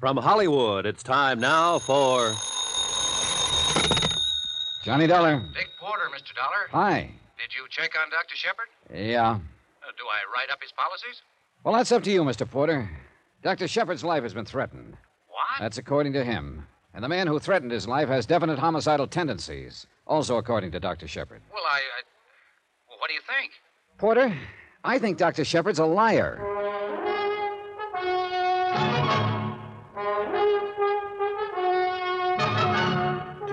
From Hollywood, it's time now for. Johnny Dollar. Dick Porter, Mr. Dollar. Hi. Did you check on Dr. Shepard? Yeah. Uh, do I write up his policies? Well, that's up to you, Mr. Porter. Dr. Shepard's life has been threatened. What? That's according to him. And the man who threatened his life has definite homicidal tendencies, also according to Dr. Shepard. Well, I. I... Well, what do you think? Porter, I think Dr. Shepard's a liar.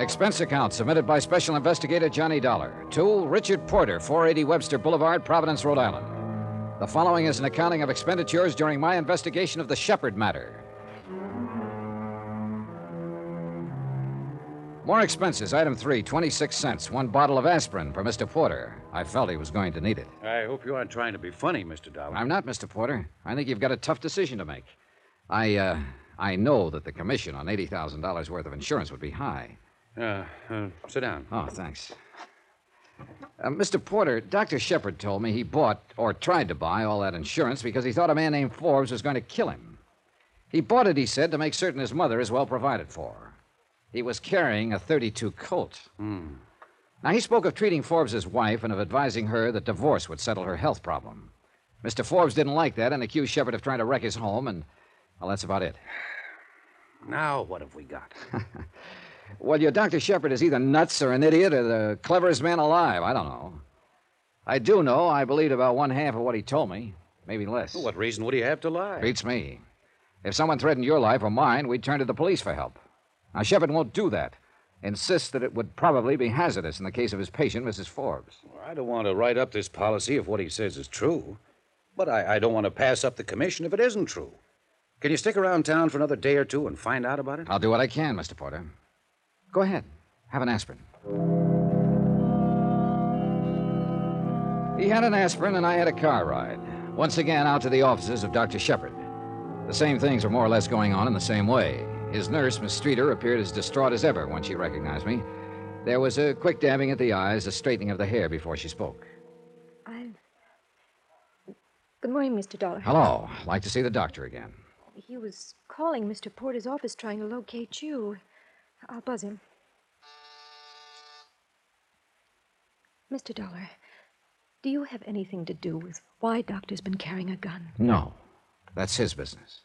Expense account submitted by Special Investigator Johnny Dollar to Richard Porter, 480 Webster Boulevard, Providence, Rhode Island. The following is an accounting of expenditures during my investigation of the Shepard matter. More expenses. Item three, 26 cents. One bottle of aspirin for Mr. Porter. I felt he was going to need it. I hope you aren't trying to be funny, Mr. Dollar. I'm not, Mr. Porter. I think you've got a tough decision to make. I, uh, I know that the commission on $80,000 worth of insurance would be high. Uh, uh, sit down. Oh, thanks. Uh, Mr. Porter, Dr. Shepard told me he bought, or tried to buy, all that insurance because he thought a man named Forbes was going to kill him. He bought it, he said, to make certain his mother is well provided for. He was carrying a 32 Colt. Now, he spoke of treating Forbes' wife and of advising her that divorce would settle her health problem. Mr. Forbes didn't like that and accused Shepard of trying to wreck his home, and, well, that's about it. Now, what have we got? Well, your Dr. Shepard is either nuts or an idiot or the cleverest man alive. I don't know. I do know I believed about one half of what he told me, maybe less. what reason would he have to lie? Beats me. If someone threatened your life or mine, we'd turn to the police for help. Now, Shepard won't do that. Insists that it would probably be hazardous in the case of his patient, Mrs. Forbes. I don't want to write up this policy if what he says is true. But I, I don't want to pass up the commission if it isn't true. Can you stick around town for another day or two and find out about it? I'll do what I can, Mr. Porter. Go ahead. Have an aspirin. He had an aspirin, and I had a car ride. Once again, out to the offices of Dr. Shepard. The same things were more or less going on in the same way. His nurse, Miss Streeter, appeared as distraught as ever when she recognized me. There was a quick dabbing at the eyes, a straightening of the hair before she spoke. I. Good morning, Mr. Dollar. Hello. I'd like to see the doctor again. He was calling Mr. Porter's office trying to locate you. I'll buzz him. Mr. Dollar, do you have anything to do with why Doctor's been carrying a gun? No. That's his business.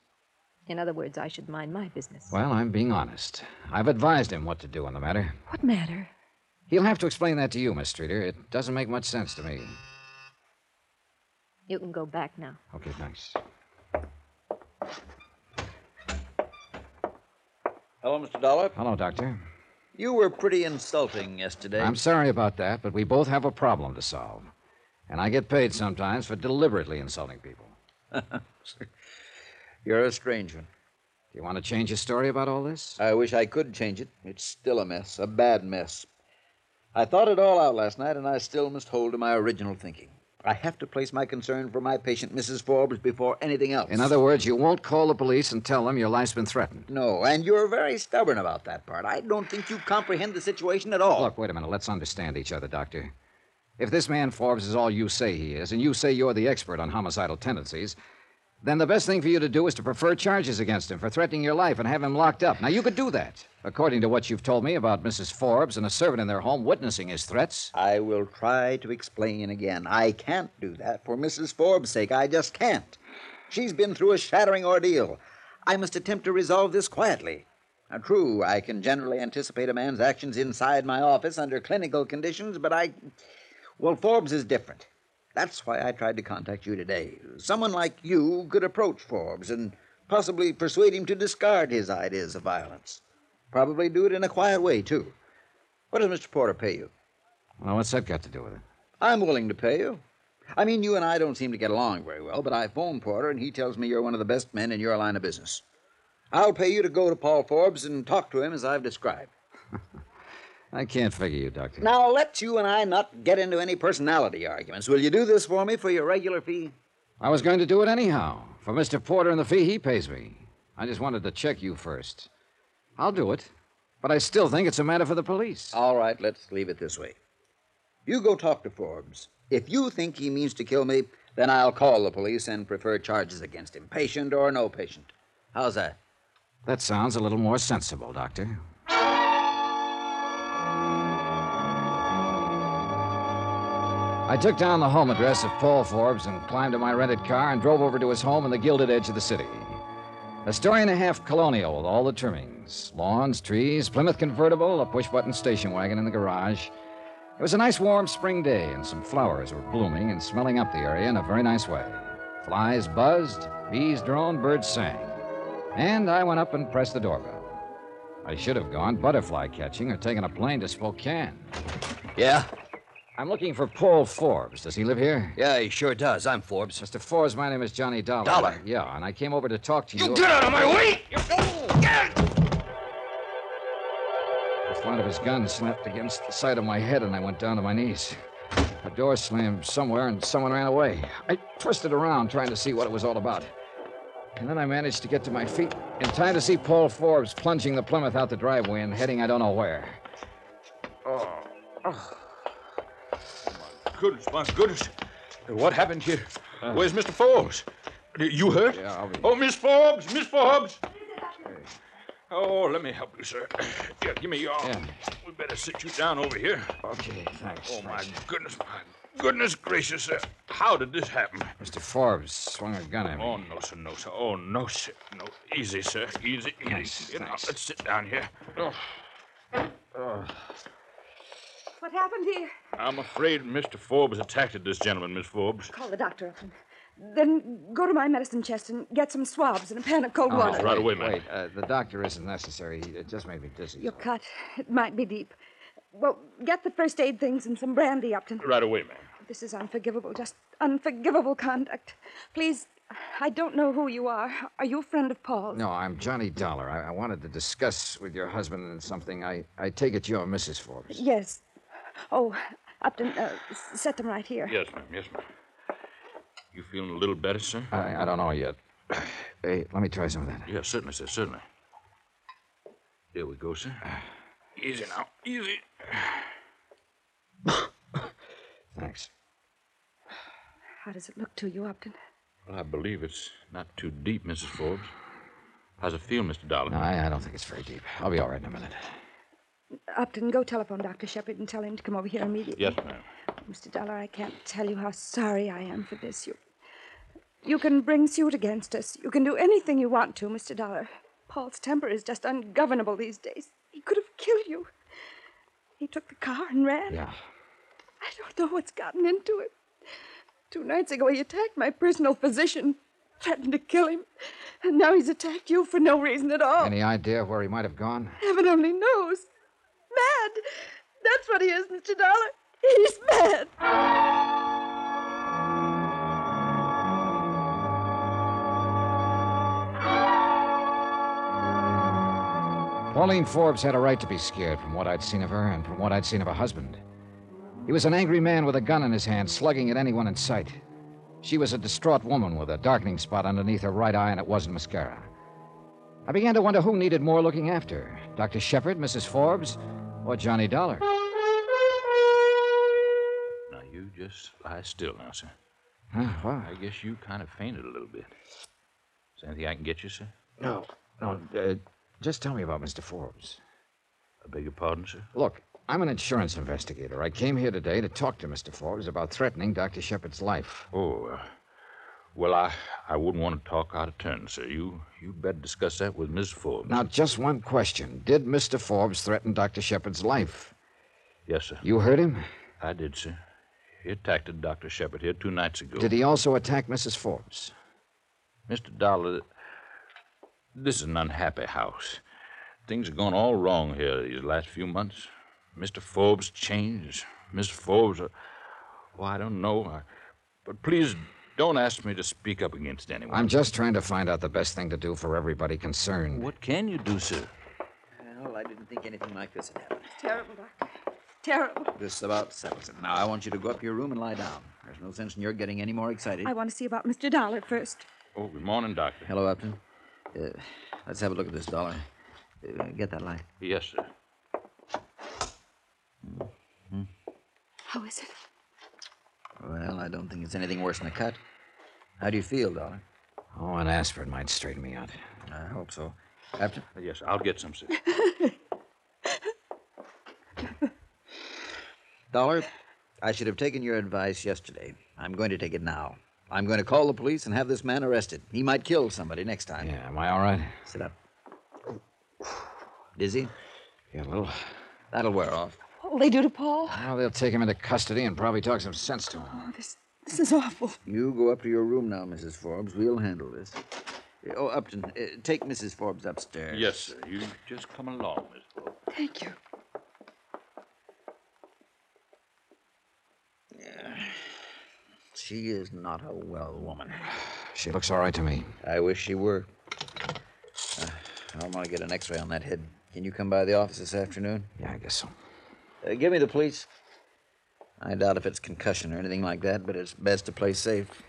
In other words, I should mind my business. Well, I'm being honest. I've advised him what to do on the matter. What matter? He'll have to explain that to you, Miss Streeter. It doesn't make much sense to me. You can go back now. Okay, thanks. Hello, Mr. Dollar. Hello, Doctor. You were pretty insulting yesterday. I'm sorry about that, but we both have a problem to solve. And I get paid sometimes for deliberately insulting people. You're a strange one. Do you want to change your story about all this? I wish I could change it. It's still a mess, a bad mess. I thought it all out last night, and I still must hold to my original thinking. I have to place my concern for my patient, Mrs. Forbes, before anything else. In other words, you won't call the police and tell them your life's been threatened. No, and you're very stubborn about that part. I don't think you comprehend the situation at all. Look, wait a minute. Let's understand each other, Doctor. If this man Forbes is all you say he is, and you say you're the expert on homicidal tendencies, then the best thing for you to do is to prefer charges against him for threatening your life and have him locked up. Now, you could do that, according to what you've told me about Mrs. Forbes and a servant in their home witnessing his threats. I will try to explain again. I can't do that for Mrs. Forbes' sake. I just can't. She's been through a shattering ordeal. I must attempt to resolve this quietly. Now, true, I can generally anticipate a man's actions inside my office under clinical conditions, but I. Well, Forbes is different. That's why I tried to contact you today. Someone like you could approach Forbes and possibly persuade him to discard his ideas of violence. Probably do it in a quiet way, too. What does Mr. Porter pay you? Well, what's that got to do with it? I'm willing to pay you. I mean, you and I don't seem to get along very well, but I phoned Porter, and he tells me you're one of the best men in your line of business. I'll pay you to go to Paul Forbes and talk to him as I've described. I can't figure you, Doctor. Now, let you and I not get into any personality arguments. Will you do this for me for your regular fee? I was going to do it anyhow, for Mr. Porter and the fee he pays me. I just wanted to check you first. I'll do it, but I still think it's a matter for the police. All right, let's leave it this way. You go talk to Forbes. If you think he means to kill me, then I'll call the police and prefer charges against him, patient or no patient. How's that? That sounds a little more sensible, Doctor. I took down the home address of Paul Forbes and climbed to my rented car and drove over to his home in the gilded edge of the city. A story and a half colonial with all the trimmings lawns, trees, Plymouth convertible, a push button station wagon in the garage. It was a nice warm spring day, and some flowers were blooming and smelling up the area in a very nice way. Flies buzzed, bees droned, birds sang. And I went up and pressed the doorbell. I should have gone butterfly catching or taken a plane to Spokane. Yeah? I'm looking for Paul Forbes. Does he live here? Yeah, he sure does. I'm Forbes. Mr. Forbes, my name is Johnny Dollar. Dollar? Yeah, and I came over to talk to you. You get out of my way! You get! The flat of his gun slapped against the side of my head, and I went down to my knees. A door slammed somewhere, and someone ran away. I twisted around, trying to see what it was all about. And then I managed to get to my feet in time to see Paul Forbes plunging the Plymouth out the driveway and heading I don't know where. Oh, Goodness, my goodness. What happened here? Where's Mr. Forbes? You hurt? Yeah, I'll be- Oh, Miss Forbes! Miss Forbes! Oh, let me help you, sir. Yeah, give me your arm. Yeah. We better sit you down over here. Okay, thanks. Oh, my goodness, my goodness gracious, sir. How did this happen? Mr. Forbes swung a gun at me. Oh, no, sir, no, sir. Oh, no, sir. No, easy, sir. Easy, easy. Thanks, Here, now, thanks. let's sit down here. Oh. Oh. What happened here? I'm afraid Mr. Forbes attacked this gentleman, Miss Forbes. Call the doctor up then go to my medicine chest and get some swabs and a pan of cold Oh, water. right away, ma'am. Wait, uh, the doctor isn't necessary. It just made me dizzy. Your cut. It might be deep. Well, get the first aid things and some brandy, Upton. Right away, ma'am. This is unforgivable, just unforgivable conduct. Please, I don't know who you are. Are you a friend of Paul's? No, I'm Johnny Dollar. I, I wanted to discuss with your husband something. I, I take it you're Mrs. Forbes. Yes. Oh, Upton, uh, set them right here. Yes, ma'am. Yes, ma'am. You feeling a little better, sir? I, I don't know yet. Hey, let me try some of that. Yes, certainly, sir. Certainly. Here we go, sir. Easy now. Easy. Thanks. How does it look to you, Upton? Well, I believe it's not too deep, Mrs. Forbes. How's it feel, Mr. Dollar? No, I, I don't think it's very deep. I'll be all right in a minute. Upton, go telephone Dr. Shepard and tell him to come over here immediately. Yes, ma'am. Mr. Dollar, I can't tell you how sorry I am for this. You, you can bring suit against us. You can do anything you want to, Mr. Dollar. Paul's temper is just ungovernable these days. He could have killed you. He took the car and ran. Yeah. I don't know what's gotten into him. Two nights ago, he attacked my personal physician, threatened to kill him, and now he's attacked you for no reason at all. Any idea where he might have gone? Heaven only knows. Mad. That's what he is, Mr. Dollar. He's mad. Pauline Forbes had a right to be scared from what I'd seen of her and from what I'd seen of her husband. He was an angry man with a gun in his hand, slugging at anyone in sight. She was a distraught woman with a darkening spot underneath her right eye, and it wasn't mascara. I began to wonder who needed more looking after Dr. Shepard, Mrs. Forbes, or Johnny Dollar. Now, you just lie still now, sir. Huh, what? I guess you kind of fainted a little bit. Is there anything I can get you, sir? No, no. Uh, just tell me about Mr. Forbes. I beg your pardon, sir? Look, I'm an insurance investigator. I came here today to talk to Mr. Forbes about threatening Dr. Shepard's life. Oh, uh, well, I, I wouldn't want to talk out of turn, sir. You you better discuss that with Miss Forbes. Now, just one question. Did Mr. Forbes threaten Dr. Shepard's life? Yes, sir. You heard him? I did, sir. He attacked Dr. Shepard here two nights ago. Did he also attack Mrs. Forbes? Mr. Dollar, this is an unhappy house. Things have gone all wrong here these last few months. Mr. Forbes changed. Miss Forbes, uh, well, I don't know. I, but please don't ask me to speak up against anyone. I'm just trying to find out the best thing to do for everybody concerned. What can you do, sir? Well, I didn't think anything like this had happened. Terrible, Doctor. terrible. This about settles it. Now, I want you to go up to your room and lie down. There's no sense in your getting any more excited. I want to see about Mr. Dollar first. Oh, good morning, Doctor. Hello, Upton. Uh, let's have a look at this dollar. Uh, get that light. Yes, sir. How is it? Well, I don't think it's anything worse than a cut. How do you feel, Dollar? Oh, an aspirin might straighten me out. I hope so. Upton? Yes, I'll get some, sir. Dollar, I should have taken your advice yesterday. I'm going to take it now. I'm going to call the police and have this man arrested. He might kill somebody next time. Yeah, am I all right? Sit up. Dizzy? Yeah, a little. That'll wear off. What will they do to Paul? Well, they'll take him into custody and probably talk some sense to him. Oh, this, this is awful. You go up to your room now, Mrs. Forbes. We'll handle this. Oh, Upton, uh, take Mrs. Forbes upstairs. yes, sir. You just come along, Miss Forbes. Thank you. She is not a well woman. She looks all right to me. I wish she were. Uh, I want to get an x-ray on that head. Can you come by the office this afternoon? Yeah, I guess so. Uh, give me the police. I doubt if it's concussion or anything like that, but it's best to play safe.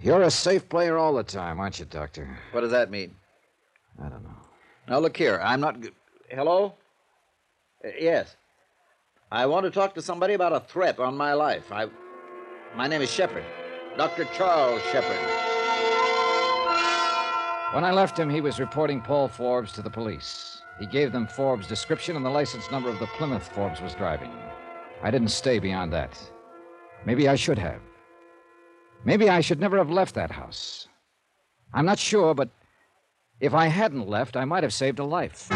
You're a safe player all the time, aren't you, Doctor? What does that mean? I don't know. Now, look here. I'm not. Hello? Uh, yes. I want to talk to somebody about a threat on my life. I. My name is Shepard. Dr. Charles Shepard. When I left him, he was reporting Paul Forbes to the police. He gave them Forbes' description and the license number of the Plymouth Forbes was driving. I didn't stay beyond that. Maybe I should have. Maybe I should never have left that house. I'm not sure, but if I hadn't left, I might have saved a life.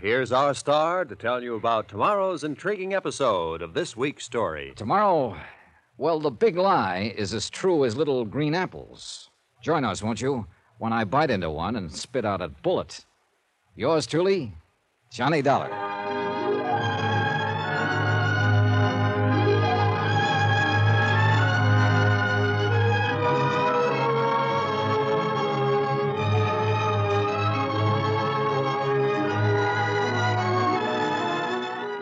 Here's our star to tell you about tomorrow's intriguing episode of this week's story. Tomorrow, well, the big lie is as true as little green apples. Join us, won't you, when I bite into one and spit out a bullet. Yours truly, Johnny Dollar.